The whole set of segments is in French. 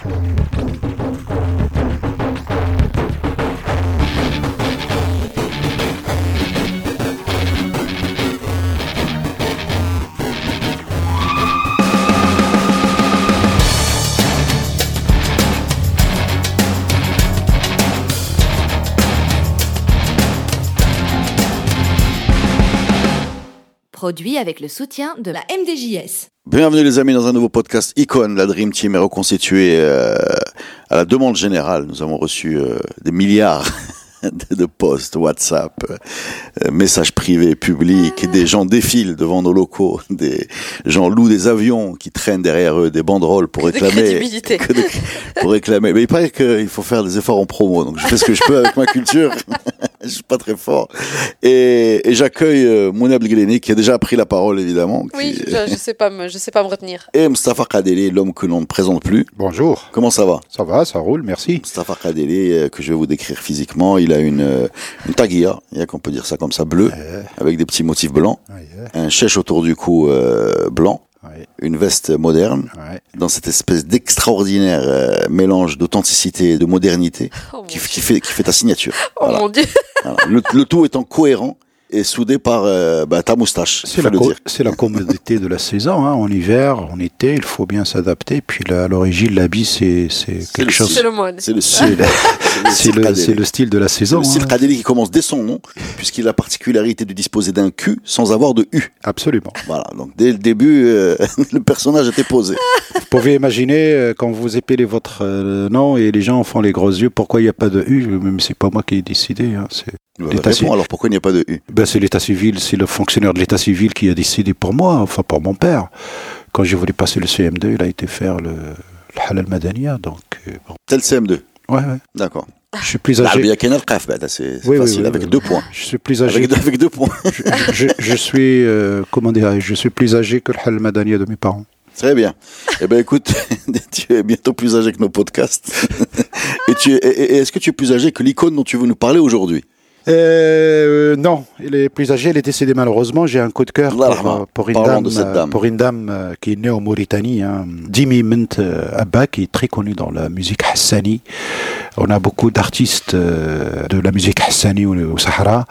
Thank you. Produit avec le soutien de la MDJS. Bienvenue les amis dans un nouveau podcast Icon. La Dream Team est reconstituée euh, à la demande générale. Nous avons reçu euh, des milliards de, posts, WhatsApp, euh, messages privés, publics. Des gens défilent devant nos locaux. Des gens louent des avions qui traînent derrière eux des banderoles pour réclamer. crédibilité. que de- pour réclamer. Mais il paraît qu'il faut faire des efforts en promo. Donc je fais ce que je peux avec ma culture. Je suis pas très fort. Et, et j'accueille euh, Mouna qui a déjà pris la parole évidemment. qui- Oui, je, je sais pas me, je sais pas me retenir. Et Mustafa Kadeli, l'homme que l'on ne présente plus. Bonjour, Comment ça va? Ça va, ça roule, merci. Mustafa Kadeli, euh, que je vais vous décrire physiquement, il a une, euh, une taguilla, il y a qu'on peut dire ça comme ça, bleue, avec des petits motifs blancs, un chèche autour du cou euh, blanc, une veste moderne, ouais. dans cette espèce d'extraordinaire euh, mélange d'authenticité et de modernité Oh qui, qui fait, qui fait ta signature. oh Voilà. mon dieu. Voilà. Le, le tout étant cohérent et soudé par euh, bah, ta moustache, C'est la, c'est la commodité de la saison. Hein. En hiver, en été, il faut bien s'adapter. Puis là, à l'origine, l'habit, c'est c'est quelque chose. C'est le moine. C'est le C'est style. le, c'est style le, Kadeli. c'est le style de la C'est saison. le style hein. Kadeli qui commence dès son nom, puisqu'il a la particularité de disposer d'un Q sans avoir de U. Absolument. Voilà, donc dès le début, euh, le personnage était posé. Vous pouvez imaginer euh, quand vous épilez votre euh, nom et les gens font les gros yeux, pourquoi il n'y a pas de U? Même c'est pas moi qui ai décidé. Hein, c'est bah, l'état civil. Alors pourquoi il n'y a pas de U? Ben, C'est l'état civil, c'est le fonctionnaire de l'état civil qui a décidé pour moi, enfin pour mon père. Quand je voulais passer le CM2, il a été faire le, le halal madania. Donc, euh, bon. C'est le CM2 Ouais, ouais. D'accord. Je suis plus âgé. Bah, bah, c'est oui, facile, oui, oui, avec deux points. Je suis plus âgé. Avec, deux points. je, suis, comment dirais-je, suis plus âgé que le Hal Madania de mes parents. Très bien. Eh ben écoute, tu es bientôt plus âgé que nos podcasts. et tu et est-ce que tu es plus âgé que l'icône dont tu veux nous parler aujourd'hui? Euh, non, il est plus âgé, elle est décédée malheureusement. J'ai un coup de cœur pour, euh, pour une dame, euh, dame. pour une dame qui est née en Mauritanie, hein. Dimi Ment euh, Abba, qui est très connue dans la musique hassani. On a beaucoup d'artistes de la musique hassani au, Sahara.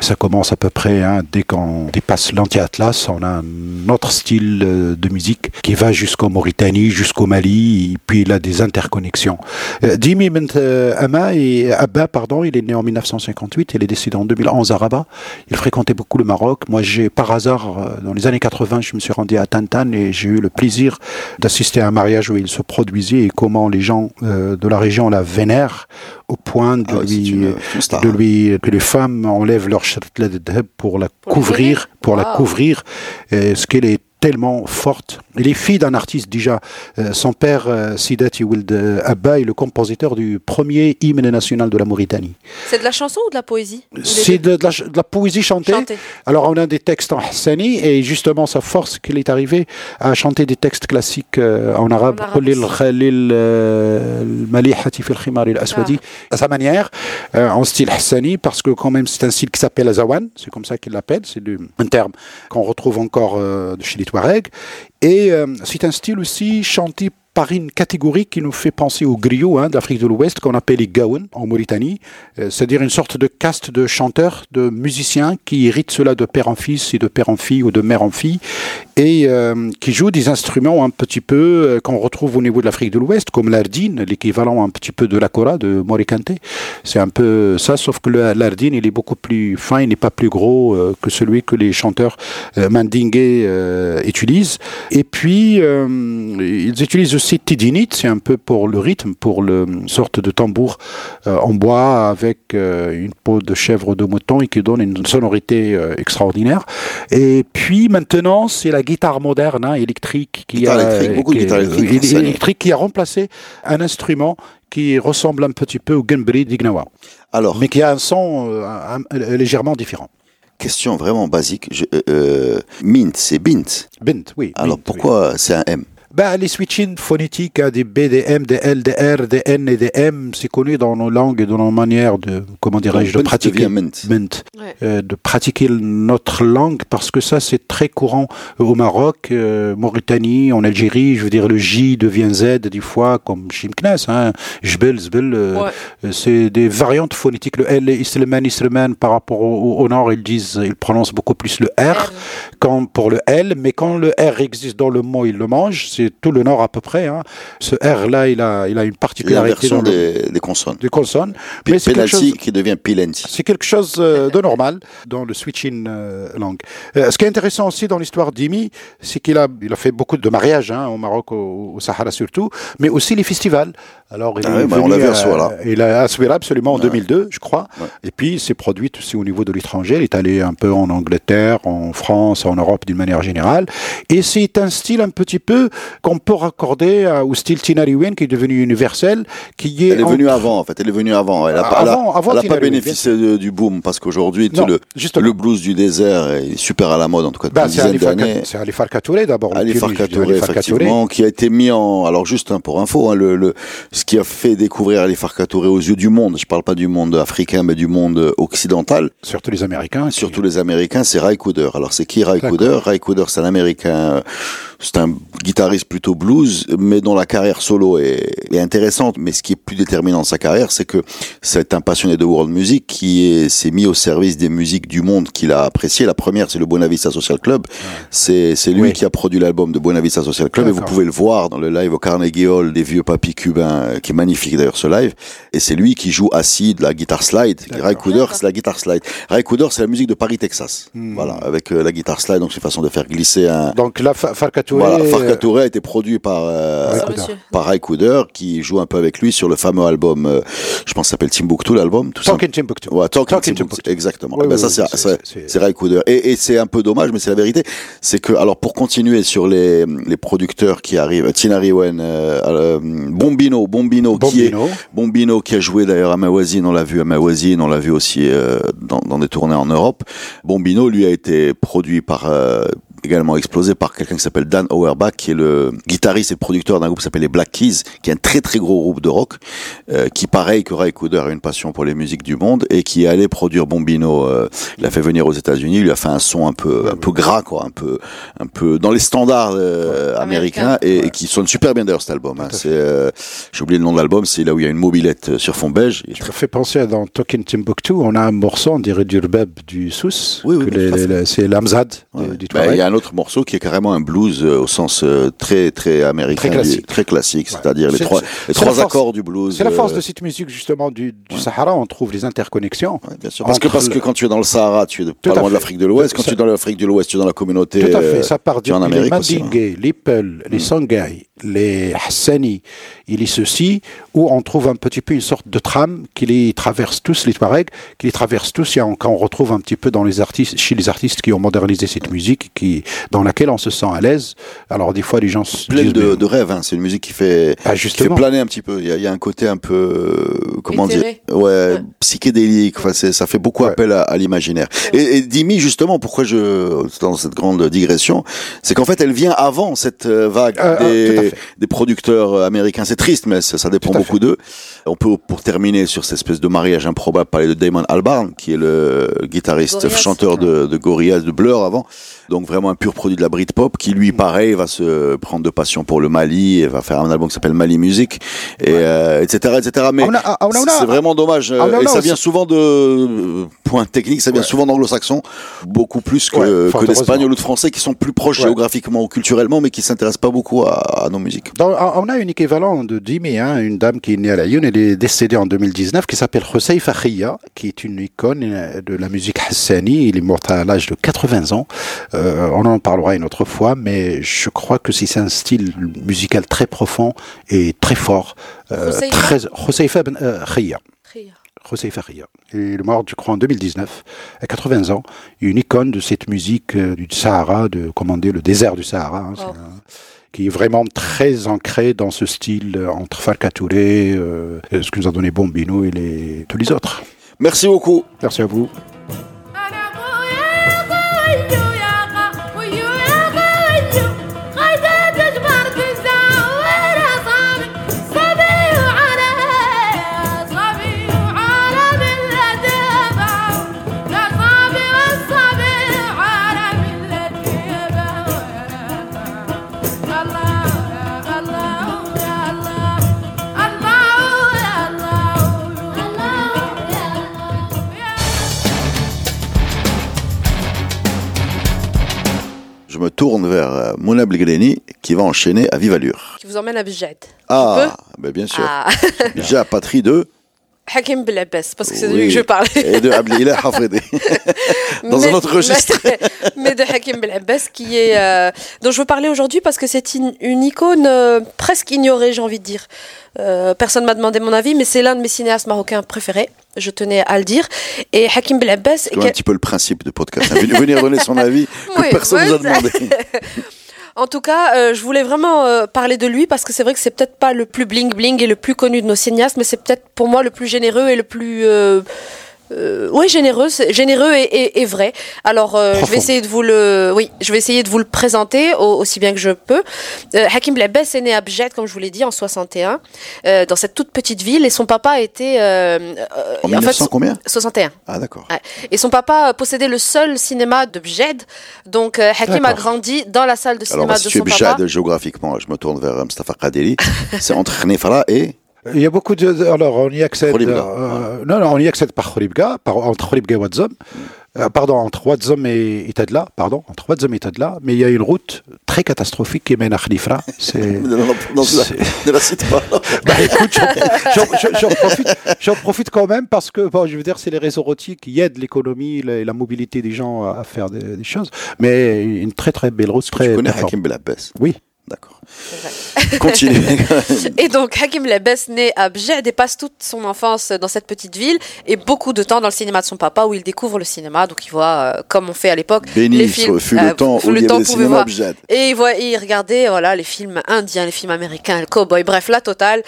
Ça commence à peu près hein, dès qu'on dépasse l'anti-atlas. On a un autre style de musique qui va jusqu'en Mauritanie, jusqu'au Mali, et puis il a des interconnexions. Dimi Ama et Abba, pardon, il est né en 1958, il est décédé en 2011 à Rabat. Il fréquentait beaucoup le Maroc. Moi, j'ai par hasard, euh, dans les années 80, je me suis rendu à Tantan et j'ai eu le plaisir d'assister à un mariage où il se produisait et comment les gens euh, de la région la vénèrent au point de Ah lui une, une star. de lui que les femmes enlèvent leur châtelet de pour la Pour couvrir pour la couvrir euh, ce qu'elle est tellement forte. Il est fille d'un artiste déjà. Euh, son père, euh, Sidati Wild euh, Abba, est le compositeur du premier hymne national de la Mauritanie. C'est de la chanson ou de la poésie? C'est de, la, poésie chantée. Alors on a des textes en Hassani et justement sa force qu'il est arrivé à chanter des textes classiques en arabe. Ah. À sa manière, en style Hassani, parce que quand même c'est un style qui s'appelle Azawan, c'est comme ça qu'il l'appelle, c'est un terme qu'on retrouve encore chez les et euh, c'est un style aussi chanté par une catégorie qui nous fait penser aux griots hein, d'Afrique de l'Ouest qu'on appelle les Gaon en Mauritanie, Euh, c'est-à-dire une sorte de caste de chanteurs, de musiciens qui héritent cela de père en fils et de père en fille ou de mère en fille et euh, qui jouent des instruments un petit peu euh, qu'on retrouve au niveau de l'Afrique de l'Ouest comme l'ardine, l'équivalent un petit peu de la kora de Morikante. C'est un peu ça, sauf que l'ardine il est beaucoup plus fin, il n'est pas plus gros que celui que les chanteurs mandingués utilisent. Et puis ils utilisent aussi tidinit, c'est un peu pour le rythme, pour le une sorte de tambour euh, en bois avec euh, une peau de chèvre de mouton et qui donne une sonorité euh, extraordinaire. Et puis maintenant, c'est la guitare moderne, hein, électrique, qui Guitare a, électrique, beaucoup qui- électrique a remplacé un instrument qui ressemble un petit peu au gambri d'Ignawa, Alors, mais qui a un son un- un- légèrement différent. question vraiment basique. Je- euh, mint, c'est bint. Bint, oui. Alors Bint, oui. pourquoi c'est un M? Bah, Les switching phonétiques, hein, des B, des M, des L, des R, des N et des M, c'est connu dans nos langues et dans nos manières de, comment dirais-je, de pratiquer. Ouais. Euh, de pratiquer notre langue parce que ça c'est très courant au Maroc, euh, Mauritanie, en Algérie. Je veux dire le J devient Z des fois comme Chimknas, hein, Jbel, Zbel. euh, Ouais. euh, C'est des variantes phonétiques. Le L, Isleman, Isleman par rapport au, au nord, ils disent, ils prononcent beaucoup plus le R, R. quand pour le L, mais quand le R existe dans le mot, ils le mangent. C'est tout le nord à peu près. Hein. Ce R là, il a, il a une particularité le, des, des consonnes. des consonnes. Mais c'est quelque chose. qui devient Pilenti. C'est quelque chose euh, de normal dans le switching euh, langue. Euh, ce qui est intéressant aussi dans l'histoire d'Imi, c'est qu'il a, il a fait beaucoup de mariages hein, au Maroc, au, au Sahara surtout, mais aussi les festivals. Alors, il Ah est ouais, bah, on venu, à Souala. Il a Souala, absolument en Ouais. 2002, je crois. Ouais. Et puis, il s'est produit aussi au niveau de l'étranger. Il est allé un peu en Angleterre, en France, en Europe d'une manière générale. Et c'est un style un petit peu qu'on peut raccorder au style Tina Riwen, qui est devenu universel, qui est Elle est venue entre- avant, en fait. Elle est venue avant. Elle a pas, Avant- avant elle a pas bénéficié de- du boom parce qu'aujourd'hui, le, le blues du désert est super à la mode, en tout cas depuis Bah, une c'est Ali dizaine d'années. c'est Ali Farka d'abord. Ali Farka effectivement, qui a été mis en, alors juste hein, pour info, hein, le, le, ce qui a fait découvrir Ali Farka Touré aux yeux du monde, je parle pas du monde africain, mais du monde occidental, Surtout les Américains. qui- surtout les Américains, c'est Ray Cooder. Alors c'est qui Ray. Cooder? Ray Cooder, c'est un Américain, euh, c'est un guitariste plutôt blues, mais dont la carrière solo est, est intéressante. Mais ce qui est plus déterminant dans sa carrière, c'est que c'est un passionné de world music qui est- s'est mis au service des musiques du monde qu'il a apprécié. La première, c'est le Buena Vista Social Club. C'est c'est lui Oui. qui a produit l'album de Buena Vista Social Club et vous pouvez le voir dans le live au Carnegie Hall des vieux papis cubains, euh, qui est magnifique d'ailleurs ce live. Et c'est lui qui joue assis de la guitare slide. Ray Cooder, c'est la guitare slide. Ray Cooder, c'est la musique de Paris, Texas. Hmm. Voilà, avec euh, la guitare slide, donc c'est une façon de faire glisser un. Donc là, Fa- Farka Touré. Voilà, Farka euh, Touré a été produit par euh, par qui joue un peu avec lui sur le fameux album, euh, je pense, s'appelle Timbuktu l'album. Tout Timbuktu. Ouais, Timbuktu, Timbuktu. exactement. Oui, Eh ben, oui, ça, c'est- Cooder. Et, et c'est un peu dommage, mais c'est la vérité. C'est que, alors, pour continuer sur les, les producteurs qui arrivent, Tina Riwen, euh, euh, Bombino, Bombino, qui est, Bombino. Qui a joué d'ailleurs à Mawazine, on l'a vu à Mawazine, on l'a vu aussi euh, dans, dans des tournées en Europe. Bombino, lui, a été produit par euh, également explosé par quelqu'un qui s'appelle Dan Auerbach, qui est le guitariste et producteur d'un groupe qui s'appelle les Black Keys, qui est un très très gros groupe de rock, euh, qui pareil que Ray Cooder a une passion pour les musiques du monde et qui est allé produire Bombino. euh, il l'a fait venir aux États-Unis, il lui a fait un son un peu un peu gras quoi, un peu un peu dans les standards euh, américains Américain. et, et qui sonne super bien d'ailleurs cet album. hein. C'est euh, j'ai oublié le nom de l'album, c'est là où il y a une mobilette euh, sur fond beige. Je me fais penser à dans Talking Timbuktu, on a un morceau, on dirait du rbab du Sous. Oui, oui, c'est l'Amzad Ouais. du, du Bah, un autre morceau qui est carrément un blues euh, au sens euh, très très américain, Très classique. très classique, Ouais. c'est-à-dire les trois les trois force- accords du blues. C'est la force euh, de cette musique justement du, du Sahara, on trouve les interconnexions. ouais, bien sûr. Parce que parce que quand tu es dans le Sahara, tu es de- pas loin de fait. l'Afrique de l'Ouest. Quand Ça- tu es dans l'Afrique de l'Ouest, tu es dans la communauté. Tout à fait, euh, ça part du les hein. Mandingues, les Peul, les Sanghaï, les Hassani, et les ceci, où on trouve un petit peu une sorte de trame qui les traverse tous, les Touaregs, qui les traverse tous, et on, qu'on retrouve un petit peu dans les artistes, chez les artistes qui ont modernisé cette musique, qui, dans laquelle on se sent à l'aise. Alors des fois, les gens se Pleine disent, de, mais- de rêves, hein. c'est une musique qui fait, Ah, qui fait justement. planer un petit peu. Il y a, il y a un côté un peu, euh, comment Éthéré. dire, ouais, Ouais. psychédélique. Enfin, c'est- ça fait beaucoup Ouais. appel à, à l'imaginaire. Et, et Dimi, justement, pourquoi je dans cette grande digression, c'est qu'en fait, elle vient avant cette euh, vague Euh, des, producteurs américains. C'est triste, mais ça, ça dépend beaucoup d'eux. On peut, pour terminer sur cette espèce de mariage improbable, parler de Damon Albarn, qui est le guitariste, Gorillaz. chanteur de, de Gorillaz, de Blur avant. Donc vraiment un pur produit de la Britpop, qui lui, pareil, va se prendre de passion pour le Mali et va faire un album qui s'appelle Mali Music, et euh, etc., etc. Mais c'est vraiment dommage. a- et ça vient souvent de euh, points techniques, ça vient Ouais. souvent d'anglo-saxons, beaucoup plus que, Ouais, fort que d'espagnol heureusement. ou de français, qui sont plus proches géographiquement ou culturellement, mais qui s'intéressent pas beaucoup à, à nos musiques. Dans- on a un équivalent de Jimmy, hein, une dame qui est née à la Youn, elle est décédée en 2019, qui s'appelle Hossein Fakhia, qui est une icône euh, de la musique hassani. Il est mort à l'âge de 80 ans. Euh, on en parlera une autre fois, mais je crois que si c'est un style musical très profond et très fort. Euh, très, Ben euh. Il est mort, je crois, en 2019, à 80 ans. Une icône de cette musique euh, du Sahara, de, comment dire, le désert du Sahara. hein, Oh. qui est vraiment très ancré dans ce style euh, entre Farka Touré, euh, ce que nous a donné Bombino et les, tous les autres. Merci beaucoup. Merci à vous. Tourne vers euh, Mouna Belgreni qui va enchaîner à vive allure. Qui vous emmène à Bjed. Ah, ben bien sûr. Ah. Déjà, patrie de. Hakim Belabbas, parce que c'est de lui que je parle. Et de Abdelillah Hafredi. Dans un autre registre. Mais, de Hakim Belabbas, qui est, euh, dont je veux parler aujourd'hui parce que c'est une, une icône euh, presque ignorée, j'ai envie de dire. Euh, personne m'a demandé mon avis, mais c'est l'un de mes cinéastes marocains préférés. Je tenais à le dire. Et Hakim Belabbas. C'est un petit peu le principe de podcast. hein. Venir donner son avis que Oui, personne ne nous a demandé. En tout cas, euh, je voulais vraiment euh, parler de lui parce que c'est vrai que c'est peut-être pas le plus bling bling et le plus connu de nos cinéastes, mais c'est peut-être pour moi le plus généreux et le plus euh, ouais généreux, généreux et, et- et vrai. Alors euh, je vais essayer de vous le oui, je vais essayer de vous le présenter au- aussi bien que je peux. Euh, Hakim Blabès est né à Bjet, comme je vous l'ai dit, en 61, euh, dans cette toute petite ville, et son papa était En fait, 1900 combien? 61. Ah, d'accord. Ouais. Et son papa possédait le seul cinéma de Bjed. Donc Hakim a grandi dans la salle de Alors, cinéma de son papa. Bchad géographiquement. Je me tourne vers Mustafa Kaderi. C'est entre Khnefra et. Il y a beaucoup de. Alors, on y accède. Kholibga, euh, non, non, on y accède par Kholibga, par, entre Kholibga et Wadzom. Euh, pardon, entre Wadzom et Itadla, pardon, entre Wadzom et Itadla. Mais il y a une route très catastrophique qui mène à Khnifra. C'est. Non, non, non, ne la cite pas. Bah écoute, j'en- j'en- profite, j'en profite quand même parce que, bon, je veux dire, c'est les réseaux routiers qui aident l'économie et la mobilité des gens à faire des, des choses. Mais une très très belle route, très Tu connais. Hakim Belabbès Oui. D'accord. Continue. Et donc Hakim Labès naît à Bjed et passe toute son enfance dans cette petite ville et beaucoup de temps dans le cinéma de son papa où il découvre le cinéma. Donc il voit, euh, comme on fait à l'époque, les films. fut euh, le temps fut où le il y temps avait. Et il, voit, et il regardait voilà, les films indiens, les films américains, le cowboy, bref, la totale.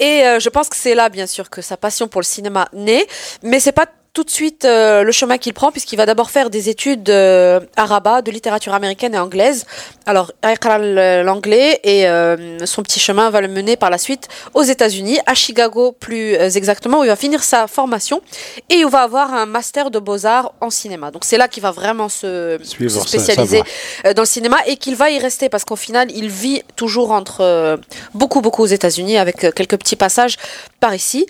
Et euh, je pense que c'est là, bien sûr, que sa passion pour le cinéma naît. Mais c'est pas tout de suite euh, le chemin qu'il prend, puisqu'il va d'abord faire des études euh, à Rabat, de littérature américaine et anglaise. Alors, il le- l'anglais et euh, son petit chemin va le mener par la suite aux États-Unis, à Chicago plus euh, exactement, où il va finir sa formation et il va avoir un master de beaux-arts en cinéma. Donc, c'est là qu'il va vraiment se, Suivre spécialiser euh, dans le cinéma et qu'il va y rester parce qu'au final, il vit toujours entre euh, beaucoup, beaucoup aux États-Unis avec euh, quelques petits passages par ici.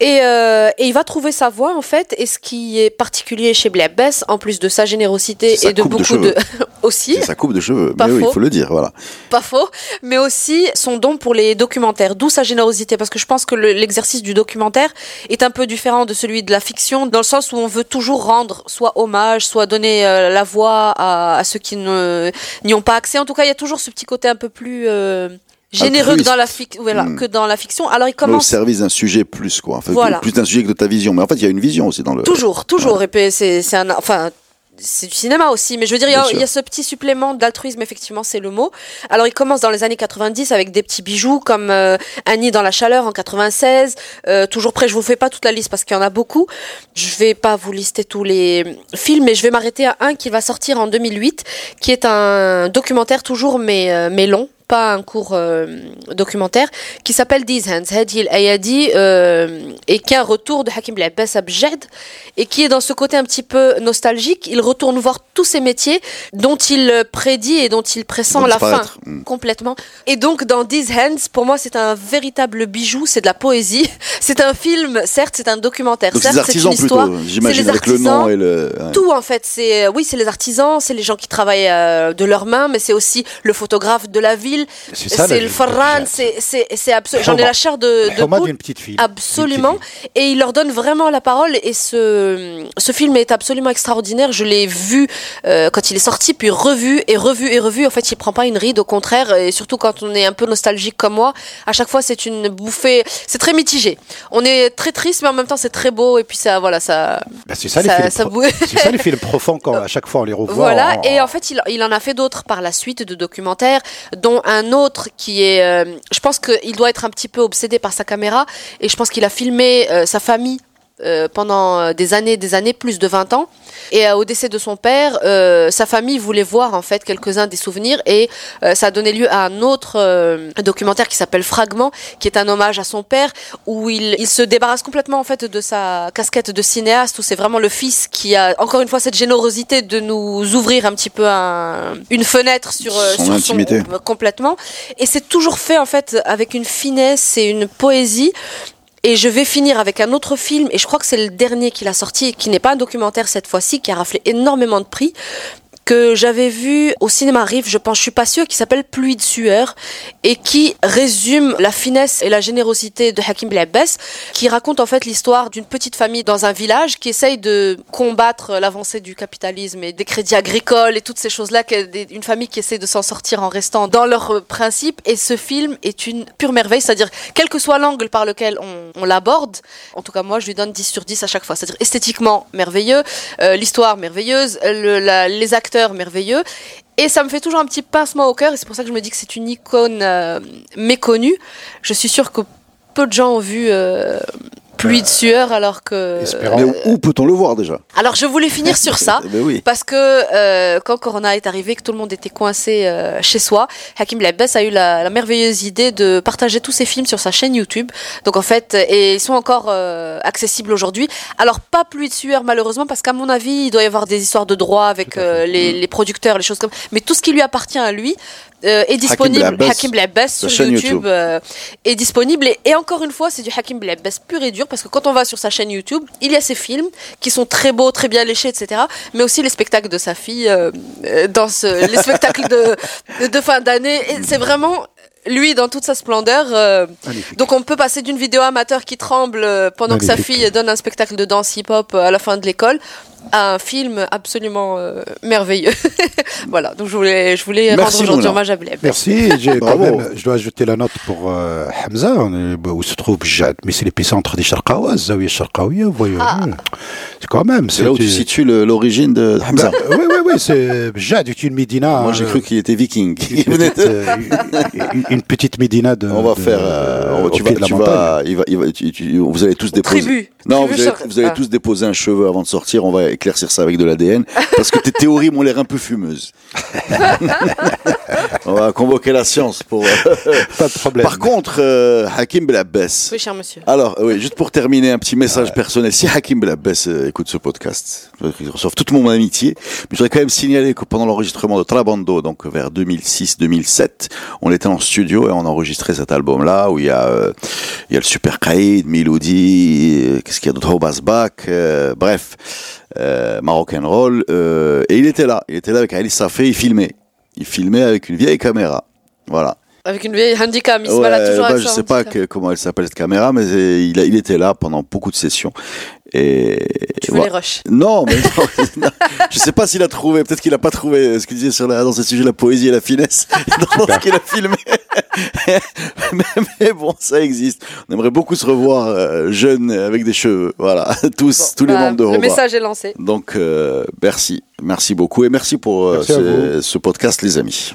Et, euh, et il va trouver sa voie en fait. Et ce qui est particulier chez Blabès, en plus de sa générosité sa et de de beaucoup de, cheveux. aussi, sa coupe de cheveux. Pas Mais oui, il faut le dire. Voilà. pas faux, mais aussi son don pour les documentaires, d'où sa générosité, parce que je pense que le- l'exercice du documentaire est un peu différent de celui de la fiction, dans le sens où on veut toujours rendre soit hommage, soit donner euh, la voix à, à ceux qui n'y ont pas accès. En tout cas, il y a toujours ce petit côté un peu plus euh, généreux que dans, la fic- voilà, Mm. que dans la fiction. Alors il Mais au commence service d'un sujet plus, quoi. En fait, Voilà. Plus d'un sujet que de ta vision. Mais en fait, il y a une vision aussi dans le. Toujours, toujours. Et puis c'est un, enfin. C'est du cinéma aussi, mais je veux dire, il y, a, y ce petit supplément d'altruisme, effectivement, c'est le mot. Alors, il commence dans les années 90 avec des petits bijoux comme euh, Annie dans la chaleur en 96. Euh, toujours prêt, je vous fais pas toute la liste parce qu'il y en a beaucoup. Je vais pas vous lister tous les films, mais je vais m'arrêter à un qui va sortir en 2008, qui est un documentaire toujours, mais, euh, mais long pas un court euh, documentaire qui s'appelle These Hands, Hadi El Ayadi, euh, et qui est un retour de Hakim Blabbas à Bjed, et qui est dans ce côté un petit peu nostalgique. Il retourne voir tous ces métiers dont il prédit et dont il pressent la fin disparaître. Mm. complètement. Et donc dans These Hands, pour moi, c'est un véritable bijou, c'est de la poésie. C'est un film, certes, c'est un documentaire, Donc, c'est certes, c'est une histoire. J'imagine les avec le artisans. nom et le. ouais. Tout en fait, c'est oui, c'est les artisans, c'est les gens qui travaillent euh, de leurs mains, mais c'est aussi le photographe de la ville, C'est le farran, c'est absolument. J'en ai la chair de, de d'une petite fille. Absolument. Et il leur donne vraiment la parole. Et ce, ce film est absolument extraordinaire. Je l'ai vu euh, quand il est sorti, puis revu et revu et revu. En fait, il prend pas une ride, au contraire. Et surtout quand on est un peu nostalgique comme moi, à chaque fois, c'est une bouffée. C'est très mitigé. On est très triste, mais en même temps, c'est très beau. Et puis ça, voilà, ça. Bah, c'est ça, Ça- les films profonds quand à chaque fois on les revoit. Voilà, en- et en fait, il, il en a fait d'autres par la suite de documentaires, dont un autre qui est, euh, je pense qu'il doit être un petit peu obsédé par sa caméra, et je pense qu'il a filmé euh, sa famille euh, pendant euh, des années, des années, plus de 20 ans. Et euh, au décès de son père, euh, sa famille voulait voir en fait quelques-uns des souvenirs, et euh, ça a donné lieu à un autre euh, documentaire qui s'appelle Fragment, qui est un hommage à son père, où il, il se débarrasse complètement en fait de sa casquette de cinéaste, où c'est vraiment le fils qui a encore une fois cette générosité de nous ouvrir un petit peu un- une fenêtre sur, Son sur intimité. son complètement. Et c'est toujours fait en fait avec une finesse et une poésie. Et je vais finir avec un autre film, et je crois que c'est le dernier qu'il a sorti, qui n'est pas un documentaire cette fois-ci, qui a raflé énormément de prix, que j'avais vu au cinéma Rive, je pense, je suis pas sûre, qui s'appelle Pluie de sueur et qui résume la finesse et la générosité de Hakim Abbas, qui raconte en fait l'histoire d'une petite famille dans un village qui essaye de combattre l'avancée du capitalisme et des crédits agricoles et toutes ces choses-là, une famille qui essaie de s'en sortir en restant dans leurs principes. Et ce film est une pure merveille, c'est-à-dire quel que soit l'angle par lequel on, l'aborde, en tout cas moi je lui donne 10 sur 10 à chaque fois, c'est-à-dire esthétiquement merveilleux, euh, l'histoire merveilleuse, les acteurs merveilleux. Et ça me fait toujours un petit pincement au cœur, et c'est pour ça que je me dis que c'est une icône euh, méconnue. Je suis sûre que peu de gens ont vu euh, pluie de sueur alors que. Mais où peut-on le voir déjà? Alors je voulais finir sur ça oui. parce que euh, quand Corona est arrivé, que tout le monde était coincé euh, chez soi, Hakim Labbas a eu la, merveilleuse idée de partager tous ses films sur sa chaîne YouTube. Donc en fait, et ils sont encore euh, accessibles aujourd'hui. Alors pas pluie de sueur malheureusement parce qu'à mon avis, il doit y avoir des histoires de droit avec les, les, producteurs, les choses comme. Mais tout ce qui lui appartient à lui, euh, est disponible. Hakim Blabbas sur YouTube, euh, est disponible. Et, encore une fois, c'est du Hakim Blabbas pur et dur parce que quand on va sur sa chaîne YouTube, il y a ses films qui sont très beaux, très bien léchés, etc. Mais aussi les spectacles de sa fille euh, dans ce, les spectacles de, de fin d'année. C'est vraiment lui dans toute sa splendeur. donc on peut passer d'une vidéo amateur qui tremble pendant que sa fille donne un spectacle de danse hip-hop à la fin de l'école un film absolument euh, merveilleux. voilà, donc je voulais, je voulais rendre aujourd'hui hommage à Bleb. Merci, quand même, je dois ajouter la note pour euh, Hamza, où se trouve Jad, mais c'est l'épicentre des Sharqawa, Zawiya Sharqawiya, voyons. Ah. C'est quand même. C'est là où tu situes l'origine de Hamza. Bah, oui, oui, oui, c'est Jad est une Médina. Moi j'ai cru qu'il était viking. Euh, une, petite, Médina de. On va faire. tu vas, tu vas, il va, il va, vous allez tous déposer. Tribu. Non, vous allez, vous allez tous déposer un cheveu avant de sortir. On va éclaircir ça avec de l'ADN, parce que tes théories m'ont l'air un peu fumeuses. On va convoquer la science pour. Euh, Pas de problème. Par contre, euh, Hakim Belabbès. Oui, cher monsieur. Alors, oui, juste pour terminer, un petit message personnel. Si Hakim Belabbès euh, écoute ce podcast, il reçoit toute mon amitié, mais je voudrais quand même signaler que pendant l'enregistrement de Trabando, donc vers 2006-2007, on était en studio et on a enregistré cet album-là où il y a, il y a le Super Kaïd, Melody, qu'est-ce qu'il y a d'autre, Bach, bref euh, Roll, euh, et il était là, il était là avec Ali Safé, il filmait, il filmait avec une vieille caméra, voilà. Avec une vieille handicap, il se balade toujours bah, Je sais pas comment elle s'appelle cette caméra, mais il, il était là pendant beaucoup de sessions. Et tu veux les rush Non, mais non, je sais pas s'il a trouvé. Peut-être qu'il a pas trouvé ce qu'il disait sur la, dans ce sujet la poésie et la finesse dans ce qu'il a filmé. mais, bon, ça existe. On aimerait beaucoup se revoir euh, jeune avec des cheveux. Voilà, tous, tous les bah, membres de Roba. Le message est lancé. Donc euh, merci, merci beaucoup et merci pour euh, ce, ce podcast, les amis.